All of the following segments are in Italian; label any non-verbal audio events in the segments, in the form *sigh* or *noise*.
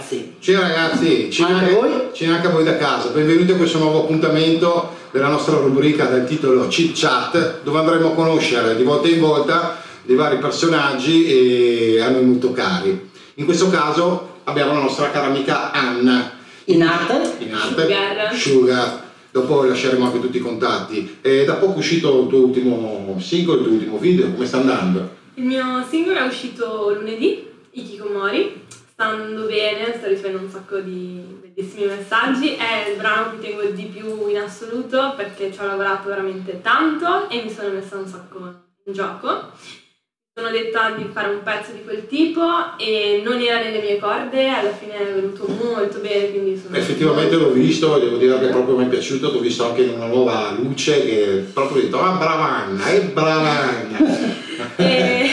ragazzi, Ciao ragazzi, cena Anche anche a voi da casa, benvenuti a questo nuovo appuntamento della nostra rubrica dal titolo Chit Chat, dove andremo a conoscere di volta in volta dei vari personaggi e a noi molto cari. In questo caso abbiamo la nostra cara amica Anna, in arte, in arte, Sugar. Sugar. Dopo lasceremo anche tutti i contatti. È da poco uscito il tuo ultimo singolo, il tuo ultimo video, come sta andando? Il mio singolo è uscito lunedì, Ikikomori, sta andando bene, sto ricevendo un sacco di bellissimi messaggi, è il brano cui tengo di più in assoluto perché ci ho lavorato veramente tanto e mi sono messa un sacco in gioco. Sono detta di fare un pezzo di quel tipo e non era nelle mie corde, alla fine è venuto molto bene, quindi sono Effettivamente l'ho visto devo dire che proprio mi è piaciuto, l'ho visto anche in una nuova luce che proprio ho detto, ah brava Anna, è brava Anna. *laughs* e,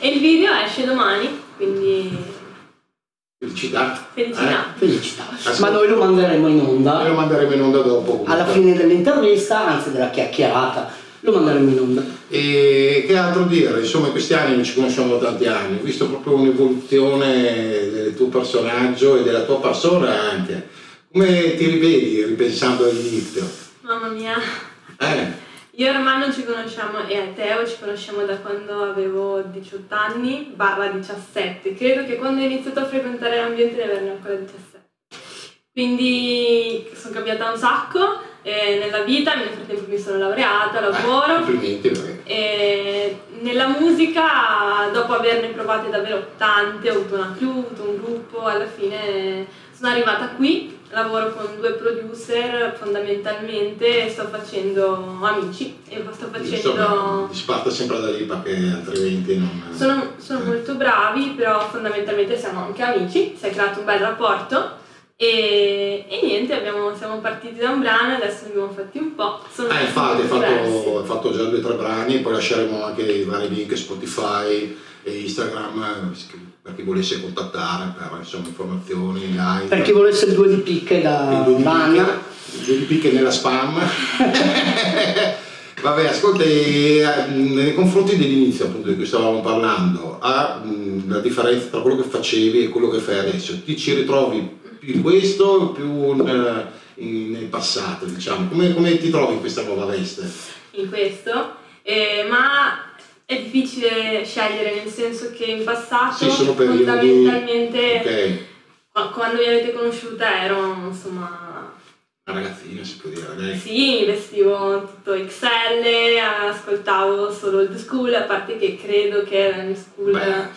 e il video esce domani, quindi Felicità. felicità. felicità. Ascolta. Ma noi lo manderemo in Eh, lo onda manderemo in onda dopo. comunque. alla fine dell'intervista, anzi della chiacchierata, lo manderemo in onda. E che altro dire? Insomma, in questi anni non ci conosciamo da tanti anni, ho visto proprio un'evoluzione del tuo personaggio e della tua persona anche. Come ti rivedi ripensando all'inizio? Mamma mia. Eh, Io e Armando ci conosciamo e a Teo ci conosciamo da quando avevo 18 anni, barra 17. Credo che quando ho iniziato a frequentare l'ambiente ne averne ancora 17. Quindi sono cambiata un sacco eh, nella vita, nel frattempo mi sono laureata, eh, lavoro. perché E nella musica, dopo averne provate davvero tante, ho avuto una crew, ho avuto un gruppo, alla fine sono arrivata qui, lavoro con due producer fondamentalmente sto facendo amici e sto facendo... insomma, si parte sempre da lì perché altrimenti non... Sono, sono Eh. molto bravi, però fondamentalmente siamo anche amici, si è creato un bel rapporto e, e niente, abbiamo- siamo partiti da un brano e adesso ne abbiamo fatti un po'. Sono Ah, infatti, hai fatto, fatto già due o tre brani, poi lasceremo anche i vari link Spotify e Instagram eh, per chi volesse contattare per insomma, informazioni, live. Per chi volesse il due di picche Il da due di picche, il due di picche nella spam. *laughs* Vabbè, ascolta, eh, nei confronti dell'inizio appunto di cui stavamo parlando, a, la differenza tra quello che facevi e quello che fai adesso, ti ci ritrovi più in questo o più in- in- nel passato, diciamo? Come, come ti trovi in questa nuova veste? in questo, eh, ma è difficile scegliere nel senso che in passato Sì, sono periodi- fondamentalmente Ok, qua- quando mi avete conosciuta ero insomma una ragazzina si può dire, dai. sì, vestivo tutto XL, ascoltavo solo old school, a parte che credo che la new school Beh,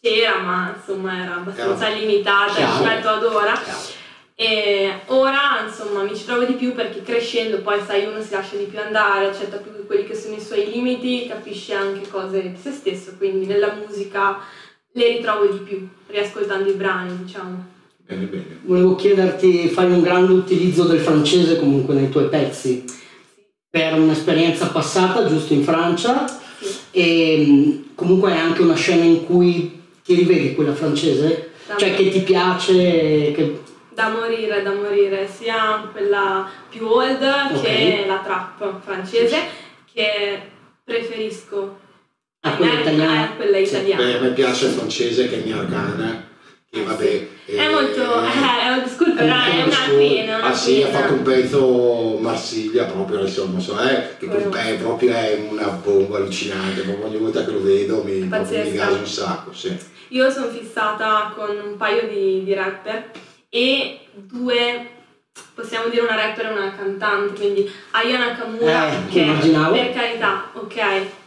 c'era, ma insomma era abbastanza Chiaro. limitata rispetto ad ora. Chiaro. E ora insomma mi ci trovo di più perché crescendo poi sai uno si lascia di più andare, accetta più quelli che sono i suoi limiti, capisce anche cose di se stesso, quindi nella musica le ritrovo di più, riascoltando i brani diciamo. bene, bene. volevo chiederti, fai un grande utilizzo del francese comunque nei tuoi pezzi, per un'esperienza passata giusto in Francia Sì. e comunque è anche una scena in cui ti rivedi quella francese, Da cioè che ti piace, che Da morire, da morire, sia quella più old che la trap francese, che preferisco Ah, quella italiana? eh, quella Sì. italiana. Beh, a me piace il francese che è mia arcana, che vabbè... È molto, eh, *laughs* è però è una school. queen, è una Ah sì, ha queen. fatto un pezzo Marsiglia proprio adesso, non so, eh, che Quello. è proprio è una bomba allucinante, proprio ogni volta che lo vedo mi, mi gasa un sacco, sì. Io sono fissata con un paio di, di rapper e due, possiamo dire una rapper e una cantante, quindi Aya Nakamura, Eh, che immaginavo. per carità, ok,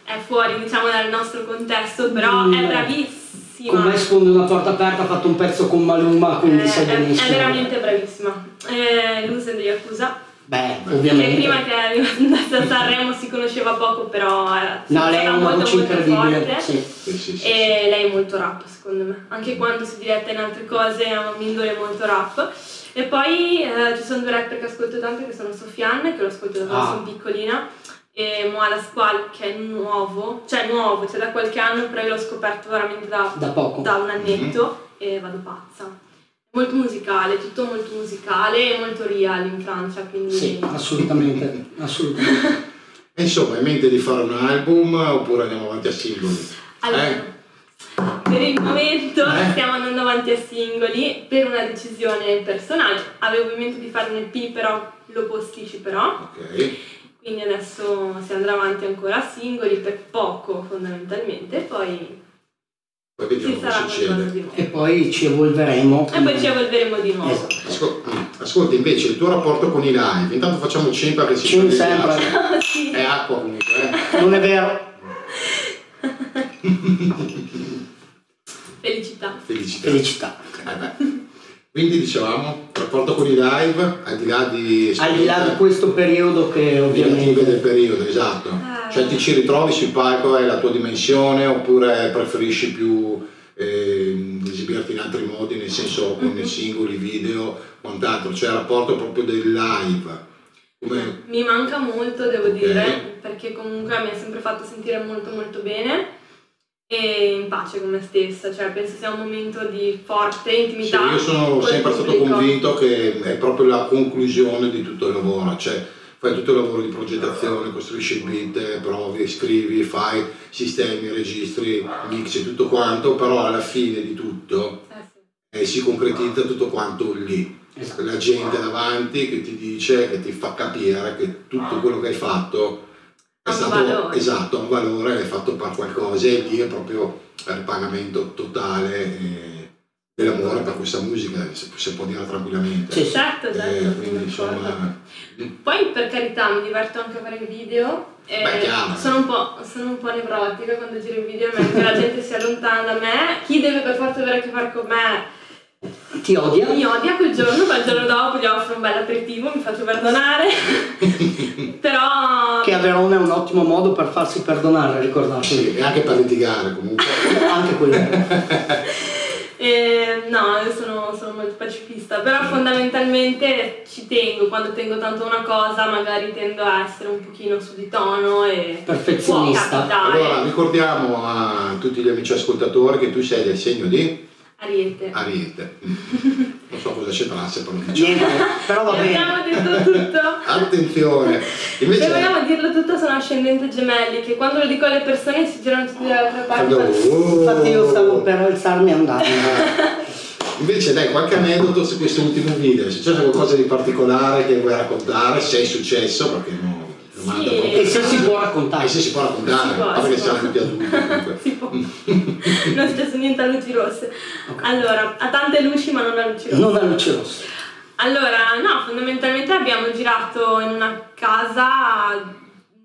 è fuori diciamo dal nostro contesto, però Mm. è bravissima. con me sfondi una porta aperta, ha fatto un pezzo con Maluma, quindi Eh, sai è, benissimo. è veramente bravissima. Eh, Luz and Yakuza, Beh, Che ovviamente. prima che andasse a Sanremo si conosceva poco, però era No, lei è una molto voce molto forte. Sì. Sì, sì, sì. E lei è molto rap secondo me, anche quando si diretta in altre cose ha un'indole molto rap. E poi eh, ci sono due rapper che ascolto tanto che sono Sofiane, che lo ascolto da quando Ah. sono piccolina, e Moala Squal che è nuovo, cioè nuovo, cioè da qualche anno, però io l'ho scoperto veramente da, Da poco. da un annetto e vado pazza. Molto musicale, tutto molto musicale e molto real in Francia, quindi... Sì, assolutamente. assolutamente. *laughs* Insomma, hai in mente di fare un album oppure andiamo avanti a singoli? Allora, Eh? per il momento Eh? stiamo andando avanti a singoli per una decisione personale. Avevo in mente di fare un EP, però lo posticiperò. Ok. Quindi adesso si andrà avanti ancora a singoli per poco fondamentalmente, poi Poi vediamo ci cosa succede. E poi ci evolveremo. E poi ci evolveremo di nuovo. Esatto. Ascol- mm, Ascolta invece il tuo rapporto con i live, intanto facciamo cimpa che si fa sempre. Ah, *laughs* sì. È acqua comunque, eh? Non è vero? *laughs* Felicità. Felicità. Felicità. Eh beh. Quindi dicevamo, rapporto con i live, al di là di... Al di là di questo periodo che negative del ovviamente... periodo, esatto. Ah. Cioè ti ci ritrovi sul palco, è la tua dimensione, oppure preferisci più ehm, esibirti in altri modi, nel senso con Mhm. i singoli, video, quant'altro, cioè il rapporto proprio del live. Come... Mi manca molto, devo Ok. dire, perché comunque mi ha sempre fatto sentire molto molto bene e in pace con me stessa, cioè penso sia un momento di forte Sì, intimità. io sono sempre stato convinto che è proprio la conclusione di tutto il lavoro, cioè fai tutto il lavoro di progettazione, costruisci il beat, provi, scrivi, fai sistemi, registri, mixi, tutto quanto, però alla fine di tutto Eh sì. eh, si concretizza tutto quanto lì. Esatto. La gente davanti che ti dice, che ti fa capire che tutto quello che hai fatto è Ha un stato valore. esatto, ha un valore, l'hai fatto per qualcosa e lì è proprio il pagamento totale eh, dell'amore per questa musica, se, se può dire tranquillamente. Sì. Certo, certo, Eh, quindi insomma, Poi per carità mi diverto anche a fare i video. e Beh, sono, un po', sono un po' nevrotica quando giro i video, che la gente si allontana da me. Chi deve per forza avere a che fare con me Ti odia? mi odia quel giorno, poi il giorno dopo gli offro un bel aperitivo, mi faccio perdonare. *laughs* Però Che a Verona è un ottimo modo per farsi perdonare, ricordatevi. sì, e anche per litigare comunque. *laughs* Anche quello. *laughs* Eh, no, io sono, sono molto pacifista, però fondamentalmente ci tengo, quando tengo tanto una cosa magari tendo a essere un pochino su di tono e Perfezionista. Allora, ricordiamo a tutti gli amici ascoltatori che tu sei del segno di Ariete. Ariete. *laughs* Non so cosa c'entrasse, però diciamo. Niente, però va Vi abbiamo bene. detto tutto. Attenzione! Se Invece vogliamo dirlo tutto sono ascendente gemelli, che quando lo dico alle persone si girano tutti dall'altra parte. Quando- Infatti io stavo per alzarmi e andare. *laughs* Invece dai, qualche aneddoto su questo ultimo video, è successo qualcosa di particolare che vuoi raccontare? Se è successo, perché no, domanda Sì. E se si può Ah, raccontare. se si può raccontare, Si può, a si siamo tutti adulti comunque. Si può. Non è successo niente a luci rosse. Ok. Allora, ha tante luci ma non a luci rosse. Non a luce rossa. Allora, no, fondamentalmente abbiamo girato in una casa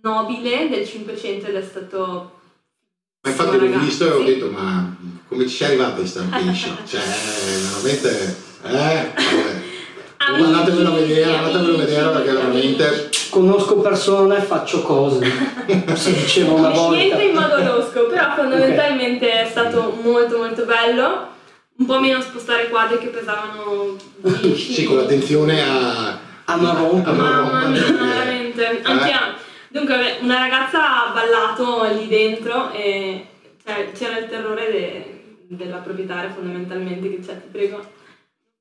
nobile del 500 ed è stato... Ma infatti l'ho visto e ho detto, ma come ci sei arrivata in sta location? *laughs* Cioè, veramente... Eh, vabbè. Amici, Andatevelo a vedere, andatevelo a vedere perché veramente... Conosco persone, faccio cose. *laughs* Si diceva una volta. Niente in modo losco, però fondamentalmente è stato molto molto bello. Un po' meno spostare quadri che pesavano 10. Sì, con l'attenzione a... A rompere. a Mamma mia, rompere. veramente. Eh. Anche a- Dunque, una ragazza ha ballato lì dentro e cioè, c'era il terrore de- della proprietaria fondamentalmente che cioè, ti prego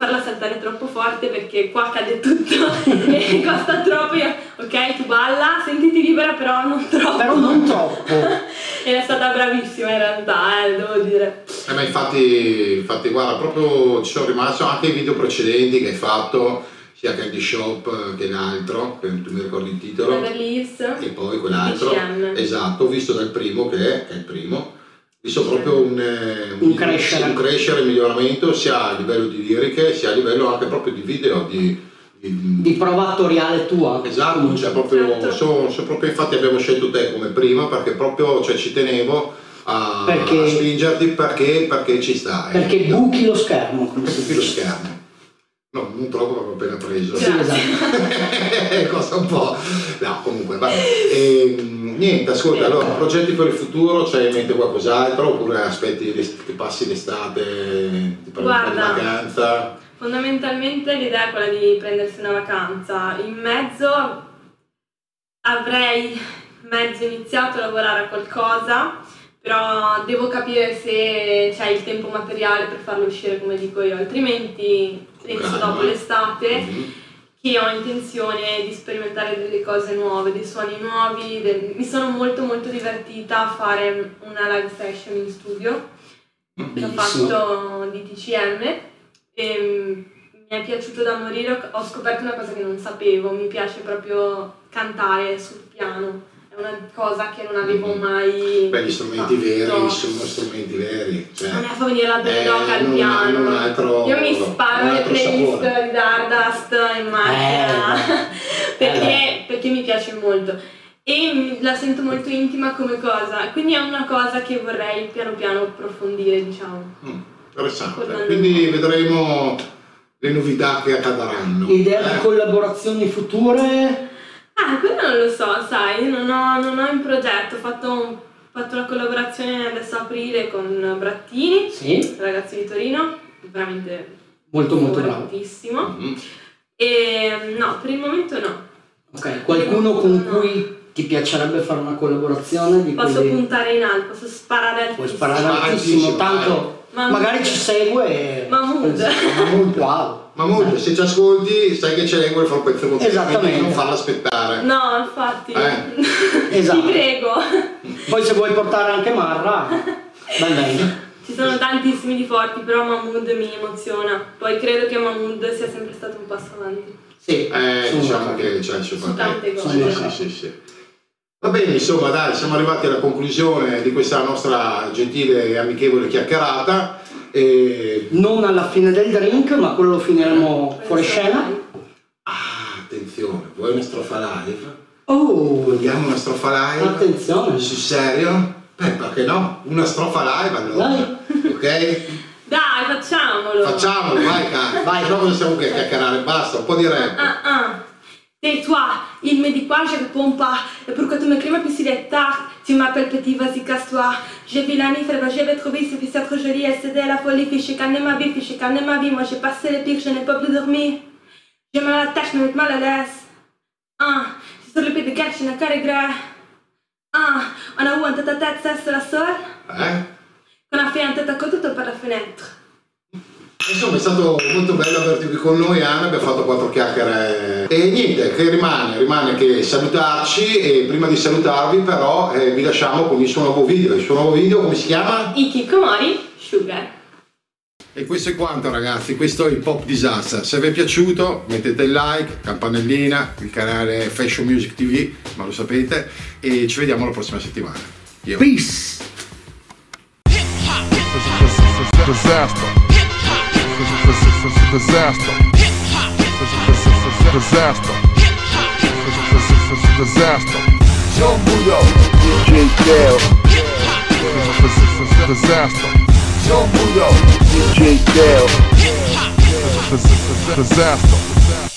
farla saltare troppo forte perché qua cade tutto *laughs* e costa troppo. Io, ok, tu balla, sentiti libera però non troppo. Però non troppo. *laughs* Ed è stata bravissima in realtà, eh, devo dire. Eh, ma infatti, infatti, guarda, proprio ci sono rimasto anche i video precedenti che hai fatto, sia Candy Shop che l'altro, che tu mi ricordi il titolo, Beverly Hills. e poi quell'altro. DCM. Esatto, ho visto dal primo che è, che è il primo, visto proprio un, eh, Un crescere. un crescere, un miglioramento sia a livello di liriche sia a livello anche proprio di video, di, di- Di prova attoriale tua. Esatto, cioè proprio, Certo. so- so proprio infatti abbiamo scelto te come prima perché proprio cioè, ci tenevo a, Perché- a spingerti perché, perché ci sta. eh. Perché buchi lo schermo. buchi lo schermo. No, non troppo proprio appena preso. Sì, esatto. *laughs* Cosa un po'. No, comunque, va. Ehm, niente, ascolta, allora, progetti per il futuro, c'hai in mente qualcos'altro oppure aspetti che passi l'estate, ti prendi un po' di Guarda. vacanza? Fondamentalmente l'idea è quella di prendersi una vacanza. In mezzo avrei mezzo iniziato a lavorare a qualcosa, però devo capire se c'è il tempo materiale per farlo uscire come dico io, altrimenti penso dopo l'estate Mhm. che ho intenzione di sperimentare delle cose nuove, dei suoni nuovi. del- Mi sono molto molto divertita a fare una live session in studio che ho Bellissimo. fatto di TCM e mm, mi è piaciuto da morire, ho scoperto una cosa che non sapevo, mi piace proprio cantare sul piano, una cosa che non avevo mai Beh, gli strumenti fatto. veri sono strumenti veri. Cioè, Non è fa venire la Eh, dondocca al piano. altro- Io mi sparo le playlist sapore. di Dardust in macchina Eh, *laughs* perché, perché mi piace molto e la sento molto intima come cosa, quindi è una cosa che vorrei piano piano approfondire, diciamo. Mm, interessante. Quindi vedremo le novità che accadranno. Idea di Eh? collaborazioni future? Ah, quello non lo so, sai, non ho, non ho in progetto, ho fatto, un- ho fatto una collaborazione adesso a aprile con Brattini, Sì, ragazzi di Torino, veramente molto molto bravo. Mhm. E no, per il momento no. Ok, qualcuno con cui ti piacerebbe fare una collaborazione? Di Posso quelli- puntare in alto, posso sparare altissimo. Puoi sparare Spara altissimo, altissimo, tanto. Magari ci segue e... Mahmood. *laughs* Mahmood, wow. Mahmood, se ci ascolti, sai che c'è vuole fare un pezzo con te, Esattamente. quindi non farla aspettare. No, infatti. Eh. *laughs* Esatto. Ti prego. Poi se vuoi portare anche Marra, ben venga. *laughs* Ci sono tantissimi di forti, però Mahmood mi emoziona. Poi credo che Mahmood sia sempre stato un passo avanti. Sì, Eh, diciamo che c'è il suo Su papel. tante cose. Sì, sì, sì, sì. Va bene, insomma, dai, siamo arrivati alla conclusione di questa nostra gentile e amichevole chiacchierata. E... Non alla fine del drink, ma quello lo finiremo fuori scena. Ah, attenzione, vuoi una strofa live? Oh, Vogliamo una strofa live? attenzione. Sul serio? Beh, perché no? Una strofa live allora. Ok? Dai, facciamolo. Facciamolo, vai cara. Vai. No, cosa stiamo qui a chiacchierare? Basta, un po' di rap. Ah, ah. Et toi, il me dit quoi, je réponds pas. Et pourquoi tu me cries, puis s'il est tard Tu m'appelles petit, vas-y, casse-toi. J'ai vu la nuit, frère, je vais trouver, c'est c'est trop joli, et c'était la folie, puis j'ai calmé ma vie, puis j'ai calmé ma vie. Moi, j'ai passé les pires, je n'ai pas plus dormi. J'ai mal à la tête, je me mets mal à l'aise. Ah, c'est sur le pied de gars, je n'ai qu'à regret. Ah, on a eu un tête-à-tête, ça, c'est la seule. Eh? Qu'on a fait un tête-à-côte tout par la fenêtre. Insomma è stato molto bello averti qui con noi Anna, abbiamo fatto quattro chiacchiere e niente, che rimane? Rimane che salutarci e prima di salutarvi però eh, vi lasciamo con il suo nuovo video, il suo nuovo video come si chiama? Ikikomori, Sugar. E questo è quanto ragazzi, questo è il Pop Disaster, se vi è piaciuto mettete il like, campanellina, il canale Fashion Music TV, ma lo sapete, e ci vediamo la prossima settimana. Io. Peace. Disaster. Disaster. Disaster. Disaster. Joe DJ. Disaster. Disaster.